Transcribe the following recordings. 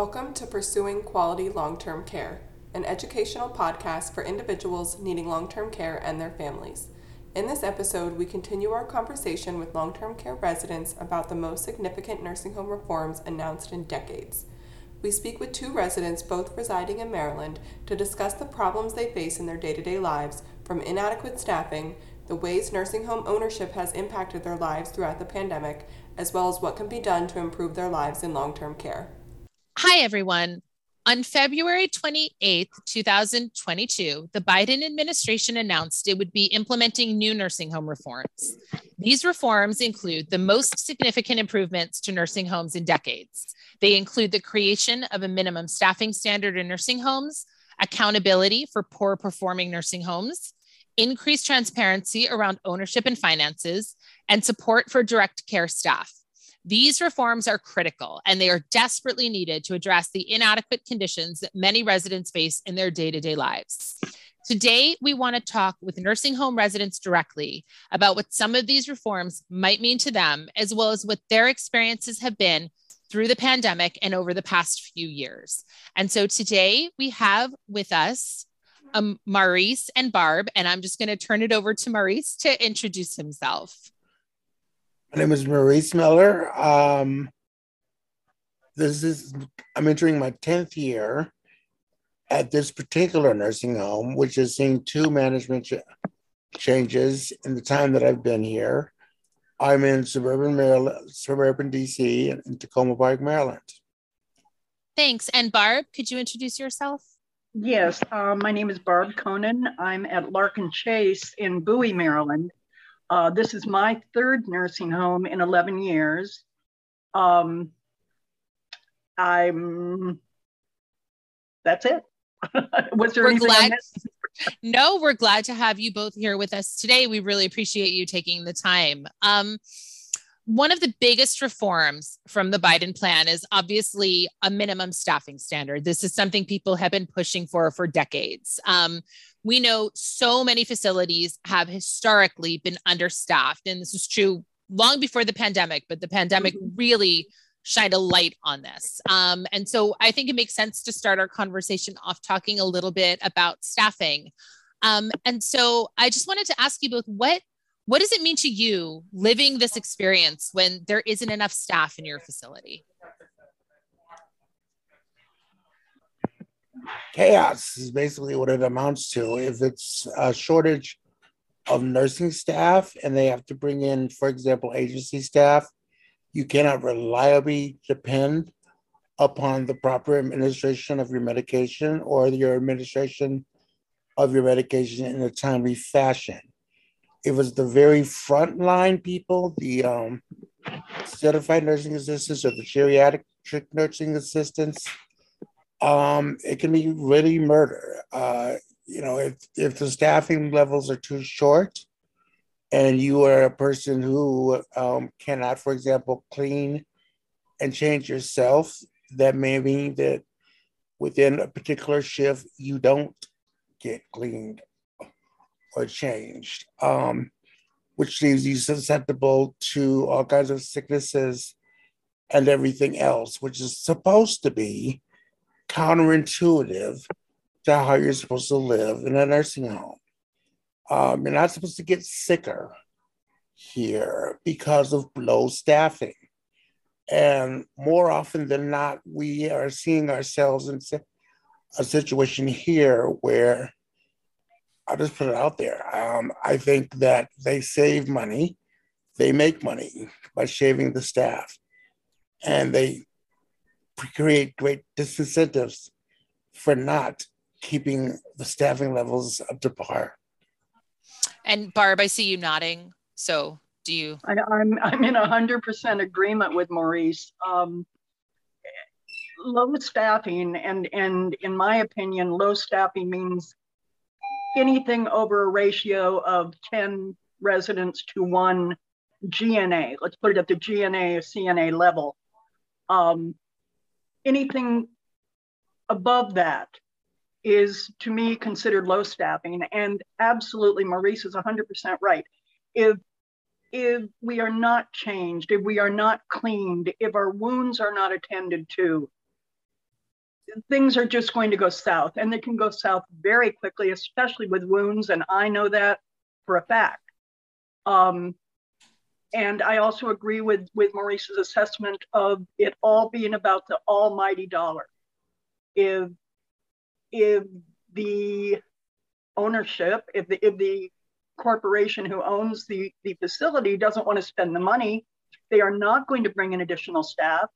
Welcome to Pursuing Quality Long Term Care, an educational podcast for individuals needing long term care and their families. In this episode, we continue our conversation with long term care residents about the most significant nursing home reforms announced in decades. We speak with two residents, both residing in Maryland, to discuss the problems they face in their day to day lives, from inadequate staffing, the ways nursing home ownership has impacted their lives throughout the pandemic, as well as what can be done to improve their lives in long term care. Hi, everyone. On February 28, 2022, the Biden administration announced it would be implementing new nursing home reforms. These reforms include the most significant improvements to nursing homes in decades. They include the creation of a minimum staffing standard in nursing homes, accountability for poor performing nursing homes, increased transparency around ownership and finances, and support for direct care staff. These reforms are critical and they are desperately needed to address the inadequate conditions that many residents face in their day to day lives. Today, we want to talk with nursing home residents directly about what some of these reforms might mean to them, as well as what their experiences have been through the pandemic and over the past few years. And so today we have with us um, Maurice and Barb, and I'm just going to turn it over to Maurice to introduce himself. My name is Maurice Miller. Um, this is I'm entering my 10th year at this particular nursing home, which has seen two management ch- changes in the time that I've been here. I'm in suburban Maryland, suburban DC, in Takoma Park, Maryland. Thanks. And Barb, could you introduce yourself? Yes, uh, my name is Barb Conan. I'm at Larkin Chase in Bowie, Maryland. Uh, this is my third nursing home in 11 years. Um, I'm, that's it. Was there we're anything glad, No, we're glad to have you both here with us today. We really appreciate you taking the time. Um, one of the biggest reforms from the Biden plan is obviously a minimum staffing standard. This is something people have been pushing for for decades. Um, we know so many facilities have historically been understaffed, and this is true long before the pandemic, but the pandemic mm-hmm. really shined a light on this. Um, and so I think it makes sense to start our conversation off talking a little bit about staffing. Um, and so I just wanted to ask you both what what does it mean to you living this experience when there isn't enough staff in your facility? Chaos is basically what it amounts to. If it's a shortage of nursing staff and they have to bring in, for example, agency staff, you cannot reliably depend upon the proper administration of your medication or your administration of your medication in a timely fashion it was the very frontline people, the um, certified nursing assistants or the geriatric nursing assistants. Um, it can be really murder. Uh, you know, if if the staffing levels are too short, and you are a person who um, cannot, for example, clean and change yourself, that may mean that within a particular shift you don't get cleaned or changed, um, which leaves you susceptible to all kinds of sicknesses and everything else, which is supposed to be counterintuitive to how you're supposed to live in a nursing home. Um, you're not supposed to get sicker here because of low staffing. And more often than not, we are seeing ourselves in a situation here where I'll just put it out there. Um, I think that they save money, they make money by shaving the staff, and they create great disincentives for not keeping the staffing levels up to par. And Barb, I see you nodding. So do you? I, am I'm, I'm in hundred percent agreement with Maurice. Um, low staffing, and and in my opinion, low staffing means anything over a ratio of 10 residents to one GNA. Let's put it at the GNA or CNA level. Um, anything above that is to me considered low staffing. And absolutely, Maurice is 100% right. If if we are not changed, if we are not cleaned, if our wounds are not attended to, things are just going to go south and they can go south very quickly, especially with wounds. And I know that for a fact. Um, and I also agree with, with Maurice's assessment of it all being about the almighty dollar. If, if the ownership, if the, if the corporation who owns the, the facility doesn't want to spend the money, they are not going to bring in additional staff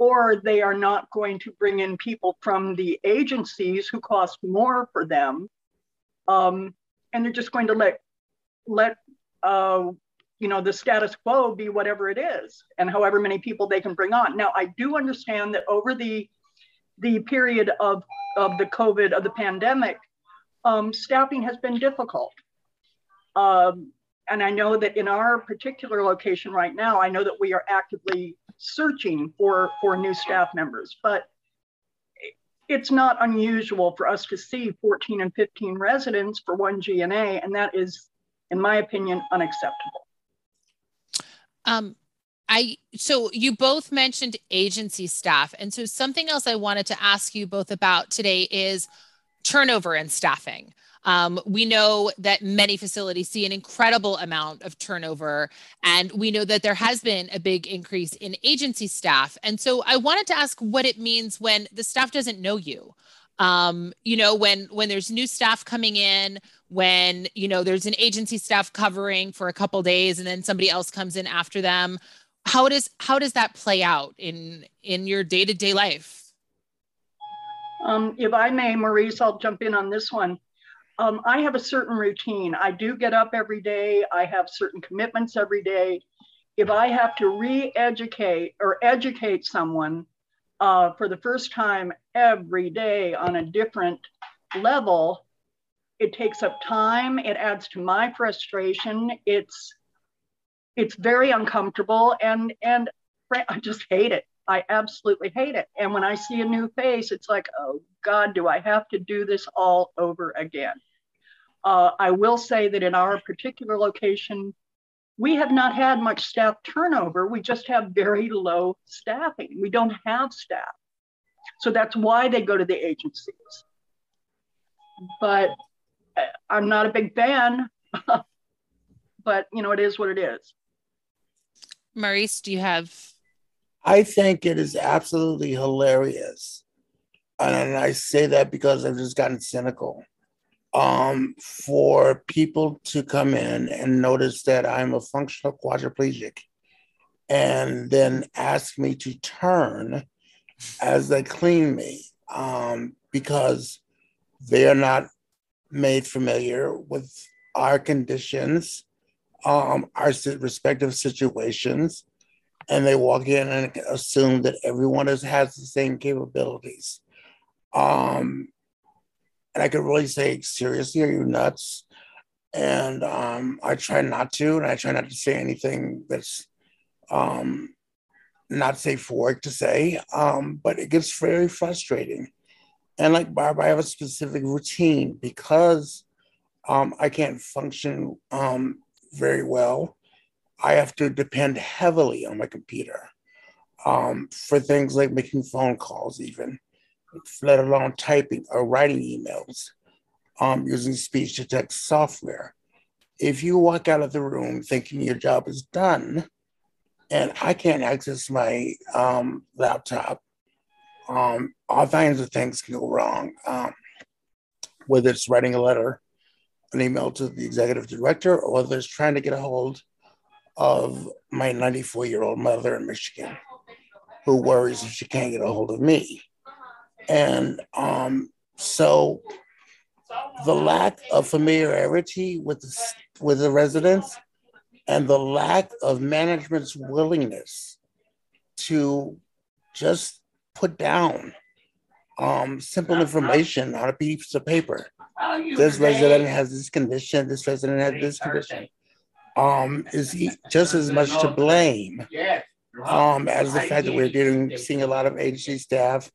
or they are not going to bring in people from the agencies who cost more for them. Um, and they're just going to let, let uh, you know, the status quo be whatever it is and however many people they can bring on. Now, I do understand that over the, the period of, of the COVID, of the pandemic, um, staffing has been difficult. Um, and I know that in our particular location right now, I know that we are actively searching for, for new staff members, but it's not unusual for us to see 14 and 15 residents for one GNA, and that is, in my opinion, unacceptable. Um, I so you both mentioned agency staff, and so something else I wanted to ask you both about today is turnover in staffing. Um, we know that many facilities see an incredible amount of turnover, and we know that there has been a big increase in agency staff. And so I wanted to ask what it means when the staff doesn't know you. Um, you know, when when there's new staff coming in, when you know there's an agency staff covering for a couple days, and then somebody else comes in after them. How does how does that play out in in your day to day life? Um, if I may, Maurice, I'll jump in on this one. Um, I have a certain routine. I do get up every day. I have certain commitments every day. If I have to re-educate or educate someone uh, for the first time every day on a different level, it takes up time. It adds to my frustration. It's it's very uncomfortable, and and I just hate it. I absolutely hate it. And when I see a new face, it's like, oh God, do I have to do this all over again? Uh, I will say that in our particular location, we have not had much staff turnover. We just have very low staffing. We don't have staff. So that's why they go to the agencies. But uh, I'm not a big fan, but you know, it is what it is. Maurice, do you have? I think it is absolutely hilarious. And I say that because I've just gotten cynical um, for people to come in and notice that I'm a functional quadriplegic and then ask me to turn as they clean me um, because they are not made familiar with our conditions, um, our respective situations, and they walk in and assume that everyone has, has the same capabilities. Um, and I could really say, seriously, are you nuts? And um, I try not to, and I try not to say anything that's um, not safe for work to say. Um, but it gets very frustrating. And like Barb, I have a specific routine because um, I can't function um, very well. I have to depend heavily on my computer um, for things like making phone calls, even let alone typing or writing emails um, using speech to text software. If you walk out of the room thinking your job is done, and I can't access my um, laptop, um, all kinds of things can go wrong. Um, whether it's writing a letter, an email to the executive director, or whether it's trying to get a hold of my 94 year old mother in Michigan who worries if she can't get a hold of me. And um, so the lack of familiarity with the, with the residents and the lack of management's willingness to just put down um, simple information on a piece of paper. This resident has this condition, this resident has this condition. Um, is just as much to blame um, as the fact that we're getting seeing a lot of agency staff,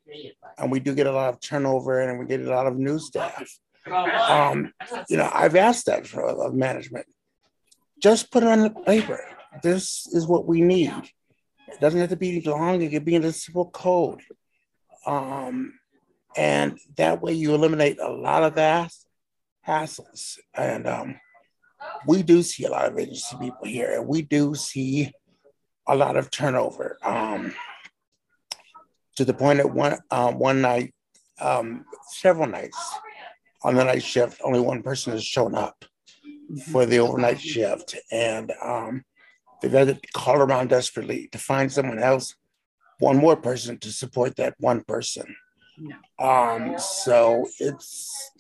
and we do get a lot of turnover, and we get a lot of new staff. Um, you know, I've asked that for of management. Just put it on the paper. This is what we need. It doesn't have to be long. It could be in a simple code. Um, And that way you eliminate a lot of that hassles. And um, we do see a lot of agency people here, and we do see a lot of turnover. Um, to the point that one um, one night, um, several nights on the night shift, only one person has shown up for the overnight shift, and um, they've had to call around desperately to find someone else, one more person to support that one person. Um, so it's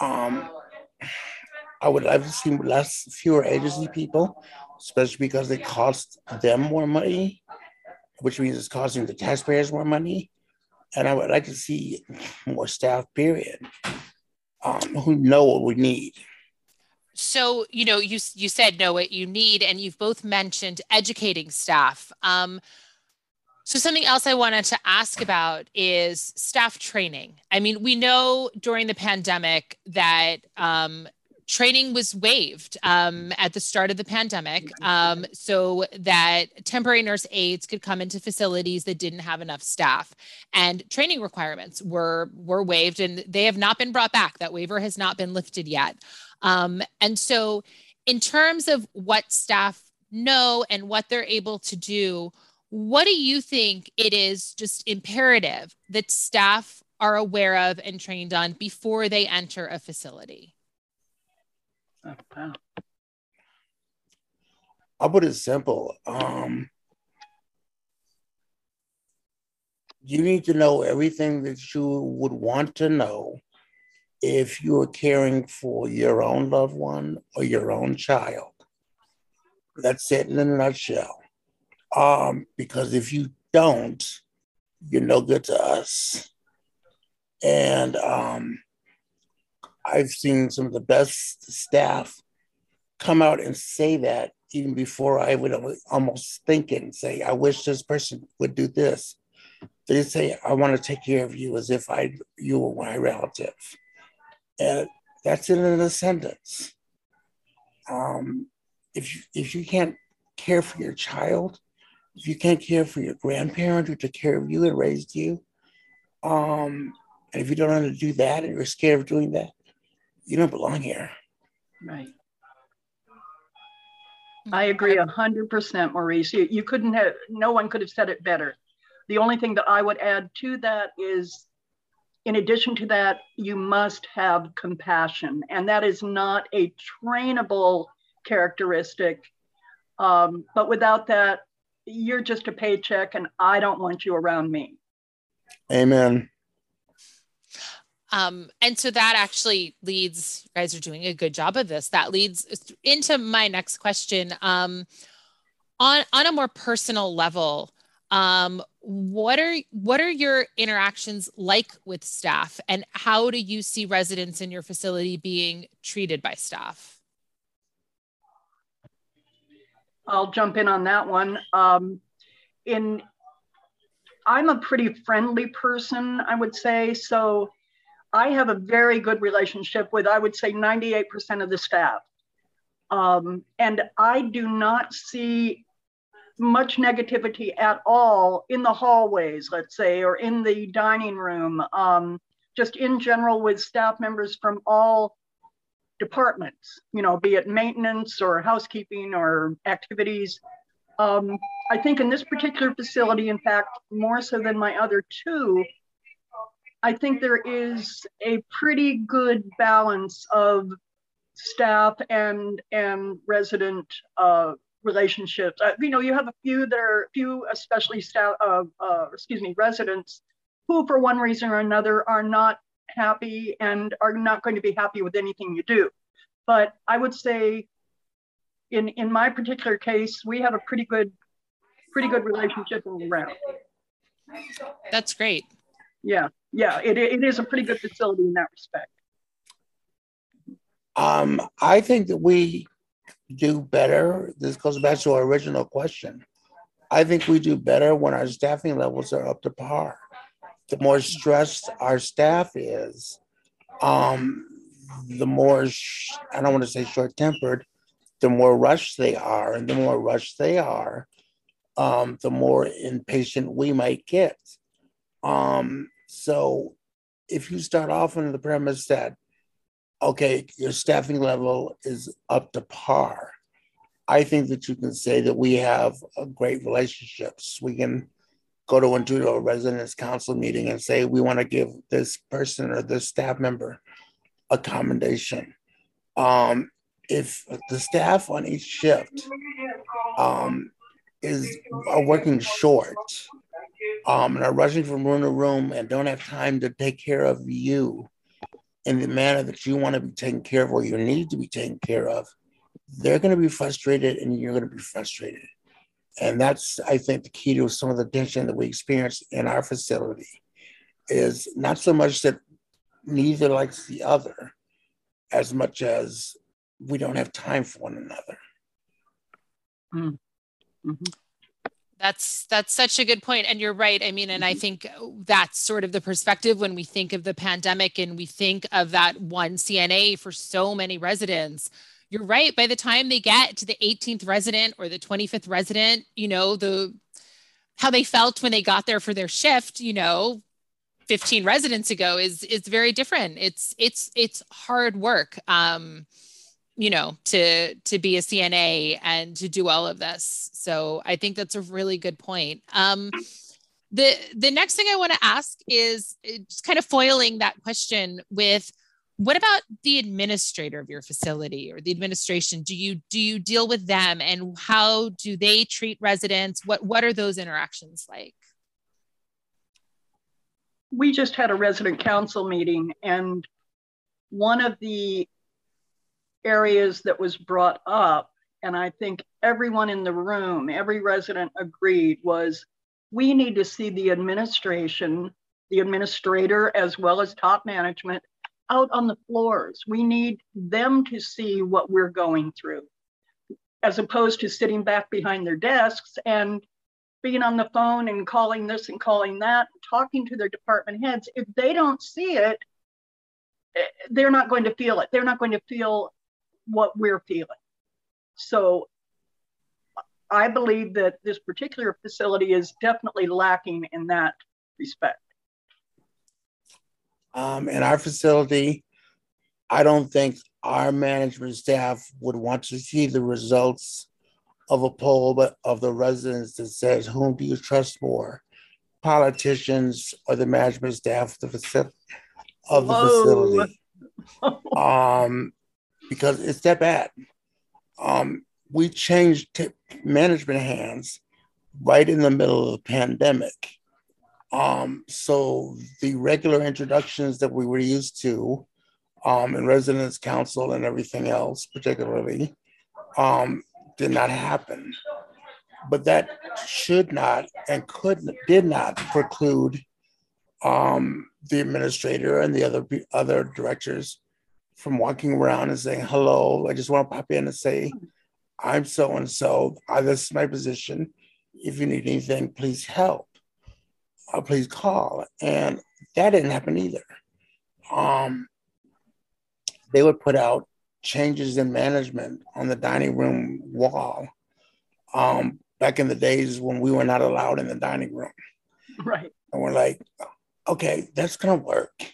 um, I would like to see less, fewer agency people, especially because they cost them more money, which means it's costing the taxpayers more money. And I would like to see more staff, period, um, who know what we need. So, you know, you you said know what you need, and you've both mentioned educating staff. Um, so, something else I wanted to ask about is staff training. I mean, we know during the pandemic that um, training was waived um, at the start of the pandemic um, so that temporary nurse aides could come into facilities that didn't have enough staff. And training requirements were were waived and they have not been brought back. That waiver has not been lifted yet. Um, and so in terms of what staff know and what they're able to do what do you think it is just imperative that staff are aware of and trained on before they enter a facility? I'll put it simple. Um, you need to know everything that you would want to know if you are caring for your own loved one or your own child. That's it in a nutshell. Um, because if you don't, you're no good to us. And um, I've seen some of the best staff come out and say that even before I would almost think it and say, I wish this person would do this. They say, I want to take care of you as if I you were my relative. And that's in a sentence. Um, if you, if you can't care for your child, if you can't care for your grandparent who took care of you and raised you, um, and if you don't know how to do that and you're scared of doing that, you don't belong here. Right. I agree a hundred percent, Maurice. You, you couldn't have, no one could have said it better. The only thing that I would add to that is, in addition to that, you must have compassion, and that is not a trainable characteristic. Um, but without that, you're just a paycheck and I don't want you around me. Amen. Um, and so that actually leads, you guys are doing a good job of this. That leads into my next question. Um, on, on a more personal level, um, what are what are your interactions like with staff and how do you see residents in your facility being treated by staff? I'll jump in on that one. Um, in I'm a pretty friendly person, I would say. So I have a very good relationship with, I would say, 98% of the staff. Um, and I do not see much negativity at all in the hallways, let's say, or in the dining room, um, just in general with staff members from all departments, you know, be it maintenance or housekeeping or activities. Um, I think in this particular facility, in fact, more so than my other two, I think there is a pretty good balance of staff and and resident uh, relationships. Uh, you know, you have a few that are few, especially staff, uh, uh, excuse me, residents who, for one reason or another, are not happy and are not going to be happy with anything you do. But I would say in, in my particular case, we have a pretty good, pretty good relationship all around. That's great. Yeah, yeah, it, it is a pretty good facility in that respect. Um, I think that we do better. This goes back to our original question. I think we do better when our staffing levels are up to par the more stressed our staff is, um, the more, sh- I don't want to say short tempered, the more rushed they are. And the more rushed they are, um, the more impatient we might get. Um, so if you start off on the premise that, okay, your staffing level is up to par, I think that you can say that we have great relationships. We can go to into a residence council meeting and say we want to give this person or this staff member a commendation. Um, if the staff on each shift um, is are working short um, and are rushing from room to room and don't have time to take care of you in the manner that you want to be taken care of or you need to be taken care of, they're going to be frustrated and you're going to be frustrated. And that's, I think, the key to some of the tension that we experience in our facility is not so much that neither likes the other as much as we don't have time for one another. Mm. Mm-hmm. That's that's such a good point, and you're right. I mean, and mm-hmm. I think that's sort of the perspective when we think of the pandemic and we think of that one CNA for so many residents. You're right. By the time they get to the 18th resident or the 25th resident, you know the how they felt when they got there for their shift. You know, 15 residents ago is is very different. It's it's it's hard work. Um, you know to to be a cna and to do all of this. So i think that's a really good point. Um the the next thing i want to ask is just kind of foiling that question with what about the administrator of your facility or the administration? Do you do you deal with them and how do they treat residents? What what are those interactions like? We just had a resident council meeting and one of the areas that was brought up, and I think everyone in the room, every resident agreed, was we need to see the administration, the administrator, as well as top management out on the floors. We need them to see what we're going through, as opposed to sitting back behind their desks and being on the phone and calling this and calling that, talking to their department heads. If they don't see it, eh, they're not going to feel it. They're not going to feel what we're feeling. So I believe that this particular facility is definitely lacking in that respect. Um, in our facility, I don't think our management staff would want to see the results of a poll but of the residents that says, whom do you trust more? Politicians or the management staff of the, faci- of the facility? um, because it's that bad. Um, we changed t- management hands right in the middle of the pandemic. Um, so the regular introductions that we were used to um, in residence council and everything else, particularly, um, did not happen. But that should not and could did not preclude um, the administrator and the other other directors from walking around and saying, hello, I just want to pop in and say, I'm so and so. This is my position. If you need anything, please help. Uh, please call. And that didn't happen either. Um, they would put out changes in management on the dining room wall um, back in the days when we were not allowed in the dining room. Right. And we're like, okay, that's going to work.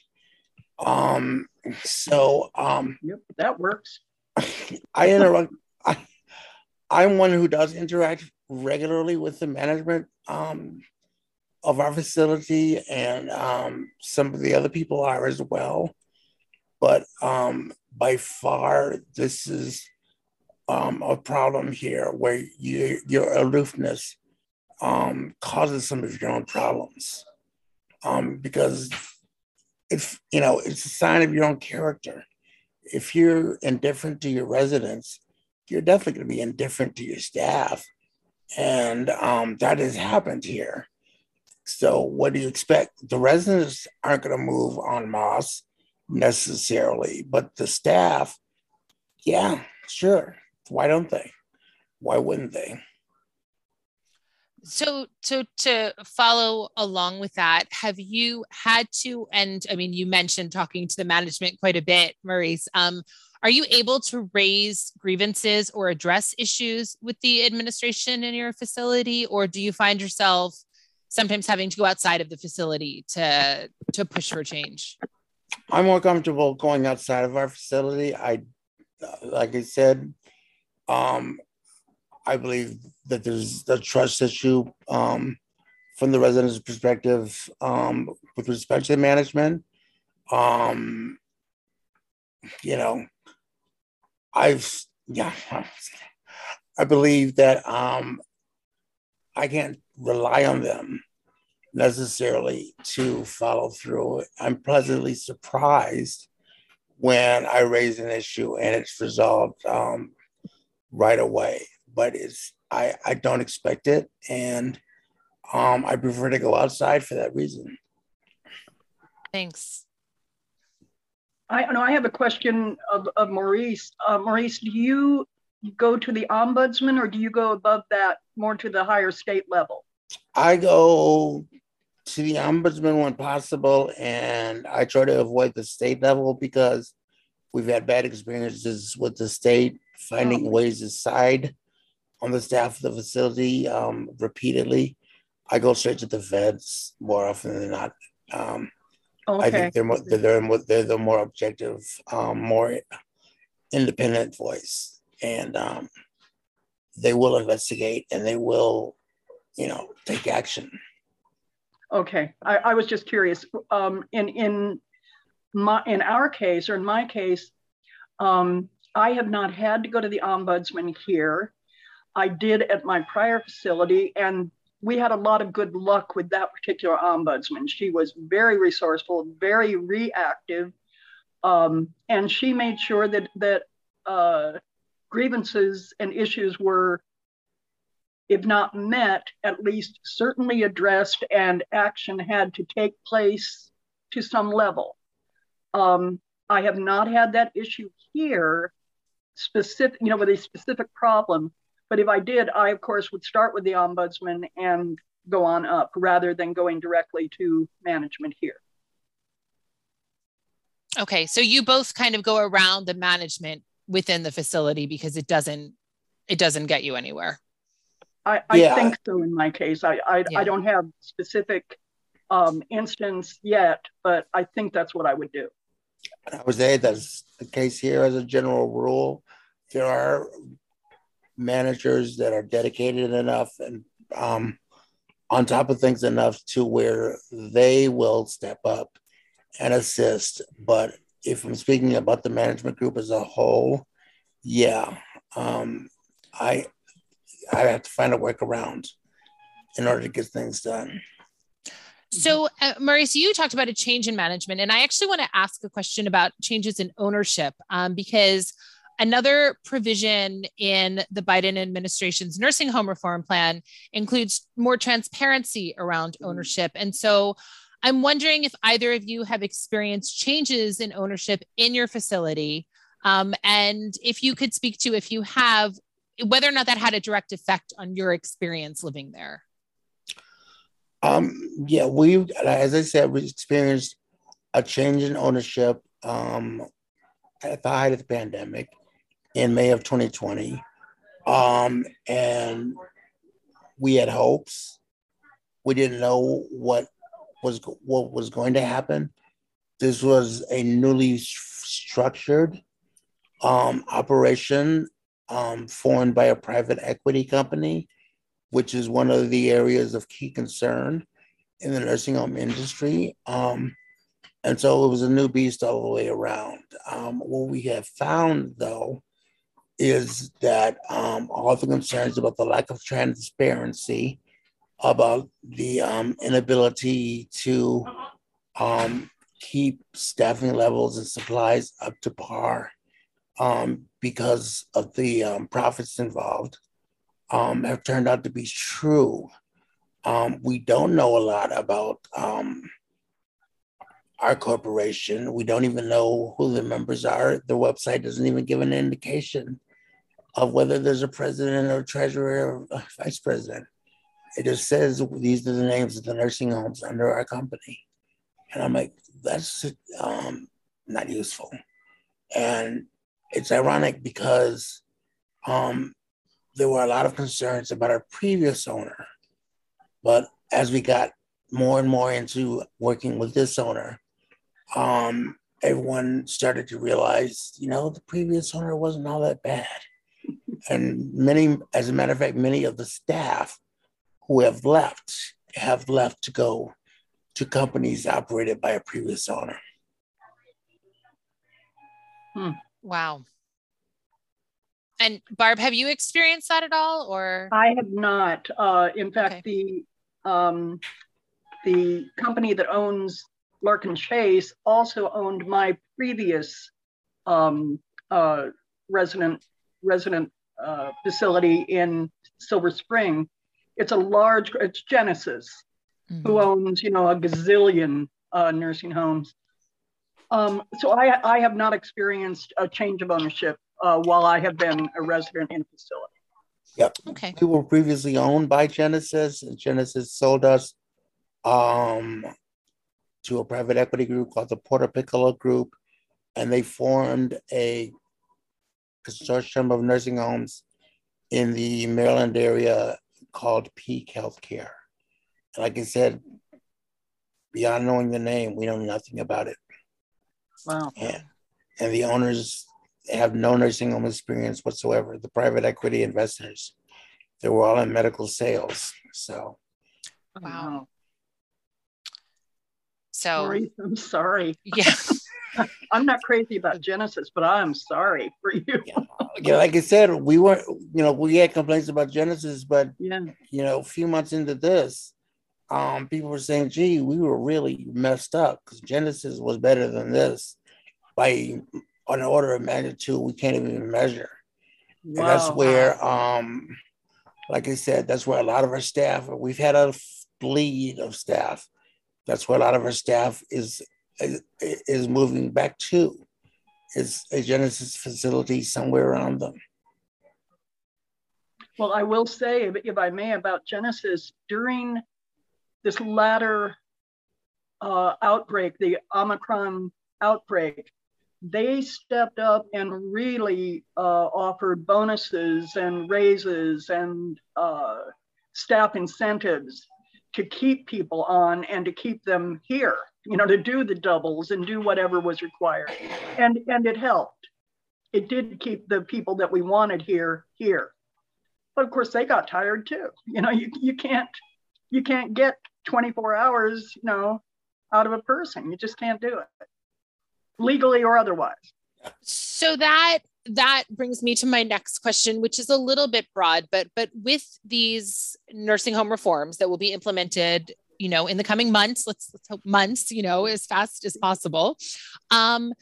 Um, so um, yep, that works. I interact. I, I'm one who does interact regularly with the management um, of our facility, and um, some of the other people are as well. But um, by far, this is um, a problem here where you, your aloofness um, causes some of your own problems. Um, because if you know it's a sign of your own character. If you're indifferent to your residents you're definitely going to be indifferent to your staff. And um, that has happened here. So what do you expect? The residents aren't going to move on moss necessarily but the staff yeah sure. Why don't they? Why wouldn't they so so to follow along with that have you had to and i mean you mentioned talking to the management quite a bit maurice um, are you able to raise grievances or address issues with the administration in your facility or do you find yourself sometimes having to go outside of the facility to to push for change? I'm more comfortable going outside of our facility. I, like I said, um, I believe that there's a trust issue um, from the residents' perspective um, with respect to management. Um, you know, I've yeah, I believe that um, I can't rely on them necessarily to follow through. I'm pleasantly surprised when I raise an issue and it's resolved um, right away. But it's I, I don't expect it, and um, I prefer to go outside for that reason. Thanks. I know I have a question of, of Maurice. Uh, Maurice, do you go to the ombudsman or do you go above that more to the higher state level? I go to the ombudsman when possible, and I try to avoid the state level because we've had bad experiences with the state finding oh. ways to side on the staff of the facility um, repeatedly. I go straight to the feds more often than not. Um, okay. I think they're more, they're, more, they're the more objective, um, more independent voice, and um, they will investigate and they will, you know, take action. Okay, I, I was just curious. Um, in in my in our case or in my case, um, I have not had to go to the ombudsman here. I did at my prior facility, and we had a lot of good luck with that particular ombudsman. She was very resourceful, very reactive, um, and she made sure that that uh, grievances and issues were if not met, at least certainly addressed, and action had to take place to some level. Um, I have not had that issue here, specific, you know, with a specific problem. But if I did, I of course would start with the ombudsman and go on up rather than going directly to management here. Okay, so you both kind of go around the management within the facility because it doesn't it doesn't get you anywhere. I, I yeah. think so in my case. I, I, yeah. I don't have specific um, instance yet, but I think that's what I would do. I would say that's the case here as a general rule. There are managers that are dedicated enough and um, on top of things enough to where they will step up and assist. But if I'm speaking about the management group as a whole, yeah, um, I I have to find a workaround in order to get things done. So, uh, Maurice, you talked about a change in management, and I actually want to ask a question about changes in ownership um, because another provision in the Biden administration's nursing home reform plan includes more transparency around ownership. And so, I'm wondering if either of you have experienced changes in ownership in your facility. Um, and if you could speak to, if you have, whether or not that had a direct effect on your experience living there. Um, yeah, we, as I said, we experienced a change in ownership um, at the height of the pandemic in May of 2020. Um, and we had hopes. We didn't know what was what was going to happen. This was a newly structured um, operation um, formed by a private equity company, which is one of the areas of key concern in the nursing home industry. Um, and so it was a new beast all the way around. Um, what we have found, though, is that um, all the concerns about the lack of transparency, about the um, inability to um, keep staffing levels and supplies up to par, um, because of the um, profits involved um, have turned out to be true. We don't know a lot about our corporation. We don't even know who the members are. The website doesn't even give an indication of whether there's a president or treasurer or vice president. It just says these are the names of the nursing homes under our company. And I'm like, that's um, not useful. And it's ironic because um, there were a lot of concerns about our previous owner, but as we got more and more into working with this owner, um, everyone started to realize, you know, the previous owner wasn't all that bad. And many, as a matter of fact, many of the staff who have left have left to go to companies operated by a previous owner. Hmm. Wow. And Barb, have you experienced that at all, or I have not. Uh, in fact, okay. the um, the company that owns Larkin Chase also owned my previous um, uh, resident resident uh, facility in Silver Spring. It's a large. It's Genesis, mm-hmm. who owns you know a gazillion uh, nursing homes. Um, so I, I have not experienced a change of ownership uh, while I have been a resident in a facility. Yep. Okay. We were previously owned by Genesis, and Genesis sold us um, to a private equity group called the Portopiccolo Group, and they formed a consortium of nursing homes in the Maryland area called Peak Healthcare. And like I said, beyond knowing the name, we know nothing about it. Wow. And, and the owners have no nursing home experience whatsoever. The private equity investors, they were all in medical sales. So, wow. So sorry, I'm sorry. Yeah. I'm not crazy about Genesis, but I'm sorry for you. yeah, like I said, we weren't, you know, we had complaints about Genesis, but yeah, you know, a few months into this, um, people were saying, gee, we were really messed up because Genesis was better than this by an order of magnitude we can't even measure. Wow. And that's where um like I said, that's where a lot of our staff, we've had a bleed of staff that's where a lot of our staff is is moving back to is a Genesis facility somewhere around them. Well, I will say, if I may, about Genesis during this latter uh, outbreak, the Omicron outbreak, they stepped up and really uh, offered bonuses and raises and uh, staff incentives to keep people on and to keep them here, you know, to do the doubles and do whatever was required. And and it helped. It did keep the people that we wanted here here. But of course they got tired too. You know, you, you can't you can't get 24 hours, you know, out of a person. You just can't do it. Legally or otherwise. So that that brings me to my next question which is a little bit broad but but with these nursing home reforms that will be implemented you know in the coming months let's let's hope months you know as fast as possible. Um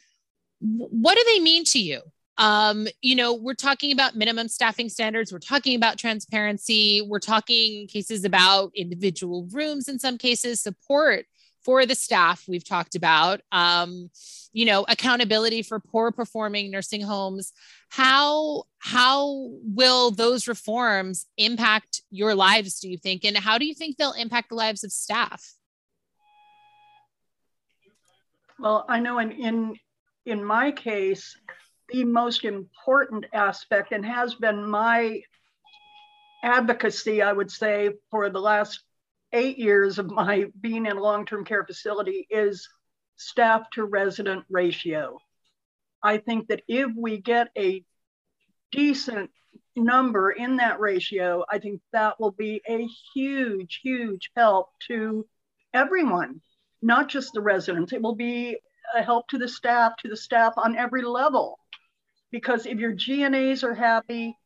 what do they mean to you? Um you know we're talking about minimum staffing standards. We're talking about transparency. We're talking cases about individual rooms in some cases support for the staff we've talked about um, you know accountability for poor performing nursing homes. How how will those reforms impact your lives do you think? And how do you think they'll impact the lives of staff? Well i know in in in my case the most important aspect and has been my advocacy i would say for the last eight years of my being in a long-term care facility is staff to resident ratio. I think that if we get a decent number in that ratio, I think that will be a huge, huge help to everyone, not just the residents. It will be a help to the staff, to the staff on every level. Because if your GNAs are happy,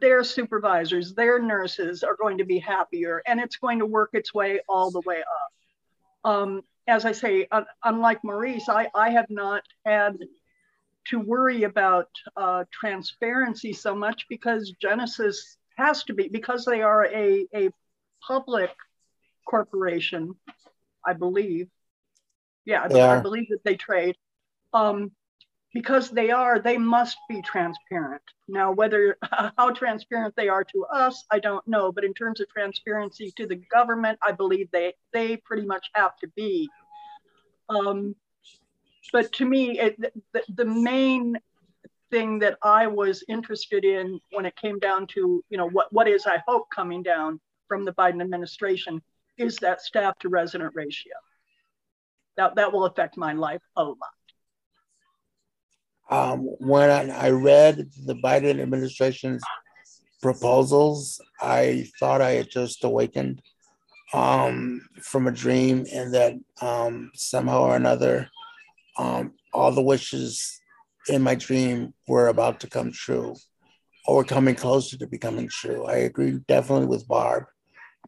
their supervisors, their nurses are going to be happier, and it's going to work its way all the way up. Um, as I say, uh, unlike Maurice, I, I have not had to worry about uh, transparency so much because Genesis has to be, because they are a, a public corporation, I believe. Yeah, yeah. I believe that they trade. Um, because they are, they must be transparent. Now, whether how transparent they are to us, I don't know. But in terms of transparency to the government, I believe they they pretty much have to be. Um, but to me, it, the, the main thing that I was interested in when it came down to, you know, what what is I hope coming down from the Biden administration is that staff to resident ratio. That, that will affect my life a lot. Um, when I read the Biden administration's proposals, I thought I had just awakened um, from a dream and that um, somehow or another, um, all the wishes in my dream were about to come true or coming closer to becoming true. I agree definitely with Barb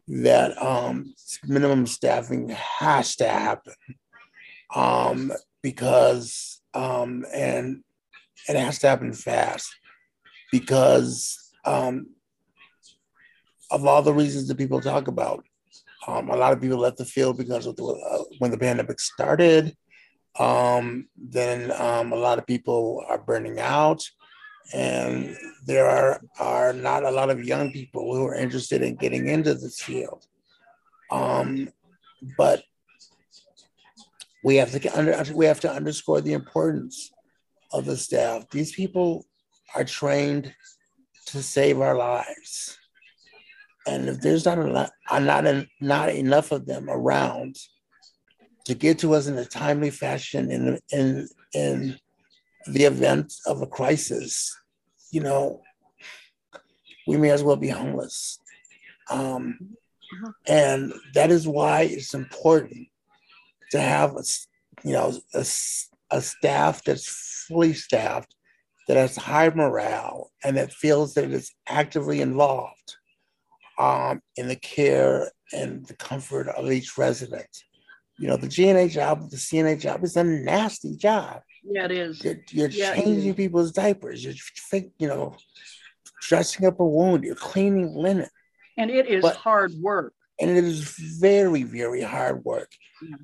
that um, minimum staffing has to happen um, because um, and it has to happen fast because um, of all the reasons that people talk about. Um, a lot of people left the field because of the, uh, when the pandemic started. Um, then um, a lot of people are burning out, and there are, are not a lot of young people who are interested in getting into this field. Um, but we have to under, we have to underscore the importance of the staff. These people are trained to save our lives. And if there's not a not, not enough of them around to get to us in a timely fashion in, in, in the event of a crisis, you know, we may as well be homeless. Um, and that is why it's important to have a, you know, a, a staff that's fully staffed, that has high morale, and that feels that it's actively involved um, in the care and the comfort of each resident. You know, the GNA job, the CNA job is a nasty job. Yeah, it is. You're, you're yeah, changing people's diapers. You're, you know, dressing up a wound. You're cleaning linen. And it is but, hard work. And it is very, very hard work.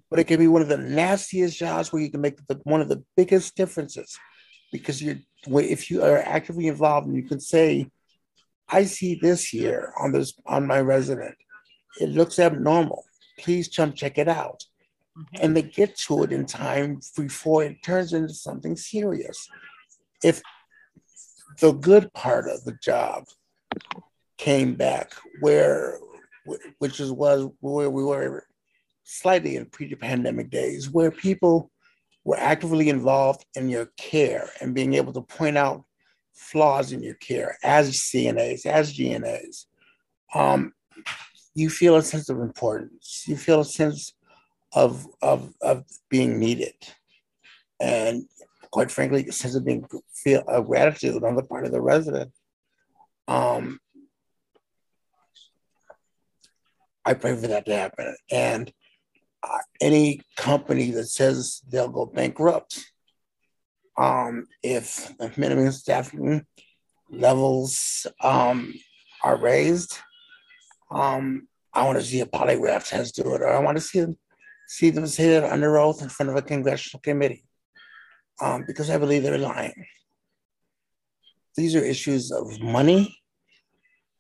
But it can be one of the nastiest jobs where you can make the, one of the biggest differences because you're if you are actively involved and you can say, I see this here on this on my resident. It looks abnormal. Please come check it out. Mm-hmm. And they get to it in time before it turns into something serious. If the good part of the job came back where which is was where we were slightly in pre-pandemic days where people were actively involved in your care and being able to point out flaws in your care as CNAs, as GNAs, um, you feel a sense of importance. You feel a sense of, of, of being needed. And quite frankly, a sense of being feel a gratitude on the part of the resident. Um, I pray for that to happen. And uh, any company that says they'll go bankrupt um, if minimum staffing levels um, are raised. Um, I want to see a polygraph test do it, or I want to see them see them say that under oath in front of a congressional committee, um, because I believe they're lying. These are issues of money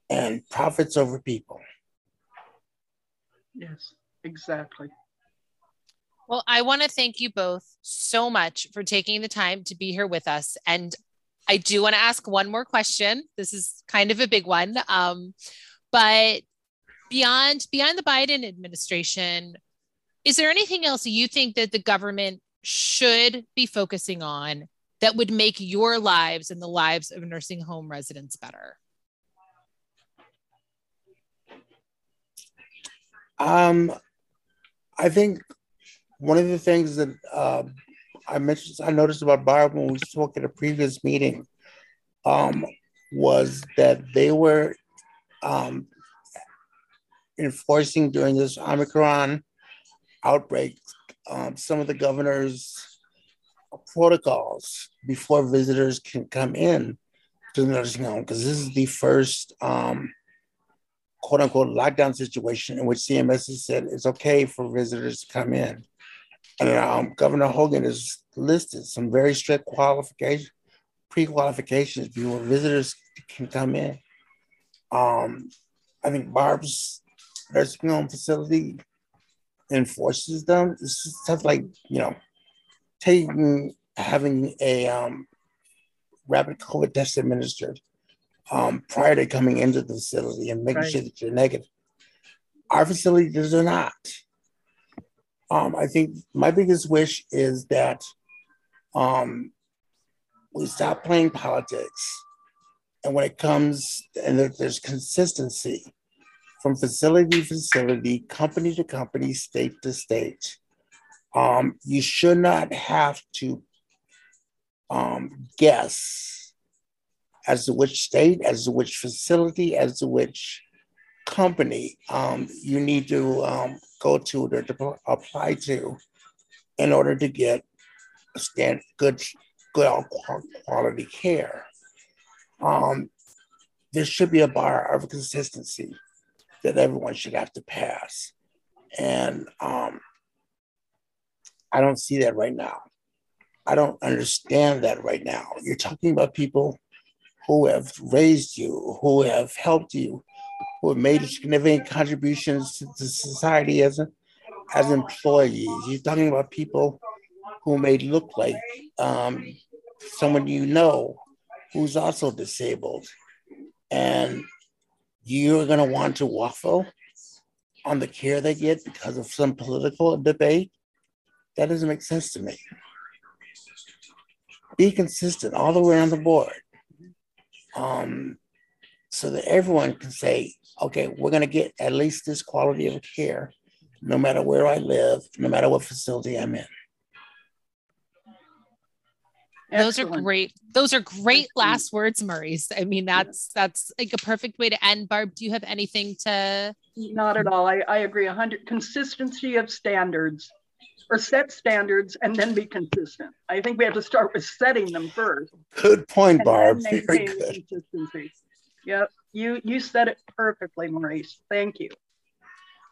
and profits over people. Yes, exactly. Well, I want to thank you both so much for taking the time to be here with us. And I do want to ask one more question. This is kind of a big one. Um, but beyond beyond the Biden administration, is there anything else you think that the government should be focusing on that would make your lives and the lives of nursing home residents better? Um, I think one of the things that um, I mentioned, I noticed about Barb when we spoke at a previous meeting, um, was that they were um, enforcing during this Omicron outbreak um, some of the governor's protocols before visitors can come in to the nursing home because this is the first um, quote unquote lockdown situation in which CMS has said it's okay for visitors to come in. And um, Governor Hogan has listed some very strict qualification, pre-qualifications before visitors can come in. Um, I think Barb's nursing home facility enforces them. It's stuff like, you know, taking, having a um, rapid COVID test administered um, prior to coming into the facility and making right. sure that you're negative. Our facility does not. Um, I think my biggest wish is that um, we stop playing politics. And when it comes, and that there's consistency from facility to facility, company to company, state to state. Um, you should not have to um, guess as to which state, as to which facility, as to which company um, you need to um, go to or to apply to in order to get stand good good quality care. Um, there should be a bar of consistency that everyone should have to pass. And um, I don't see that right now. I don't understand that right now. You're talking about people who have raised you, who have helped you, who have made significant contributions to society as a, as employees. You're talking about people who may look like um, someone you know who's also disabled. And you're going to want to waffle on the care they get because of some political debate. That doesn't make sense to me. Be consistent all the way on the board um, so that everyone can say, okay, we're going to get at least this quality of care no matter where I live, no matter what facility I'm in. Those are great. Those are great last words, Maurice. I mean, that's that's like a perfect way to end. Barb, do you have anything to? Not at all. I, I agree. A hundred consistency of standards, or set standards and then be consistent. I think we have to start with setting them first. Good point, Barb. Very good. Consistency. Yep. You you said it perfectly, Maurice. Thank you.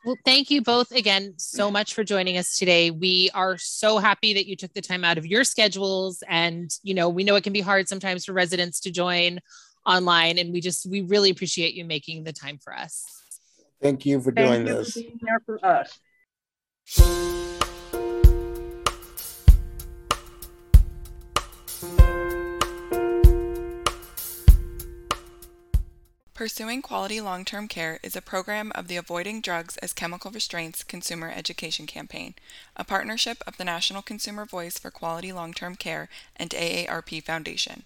Well, thank you both again so much for joining us today. We are so happy that you took the time out of your schedules. And, you know, we know it can be hard sometimes for residents to join online. And we just, we really appreciate you making the time for us. Thank you for doing you this. For being there for us. Pursuing Quality Long Term Care is a program of the Avoiding Drugs as Chemical Restraints Consumer Education Campaign, a partnership of the National Consumer Voice for Quality Long Term Care and AARP Foundation.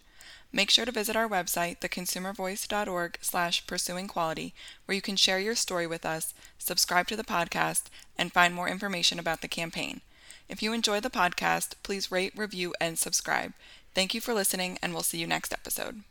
Make sure to visit our website, theconsumervoice.org slash pursuingquality, where you can share your story with us, subscribe to the podcast, and find more information about the campaign. If you enjoy the podcast, please rate, review, and subscribe. Thank you for listening, and we'll see you next episode.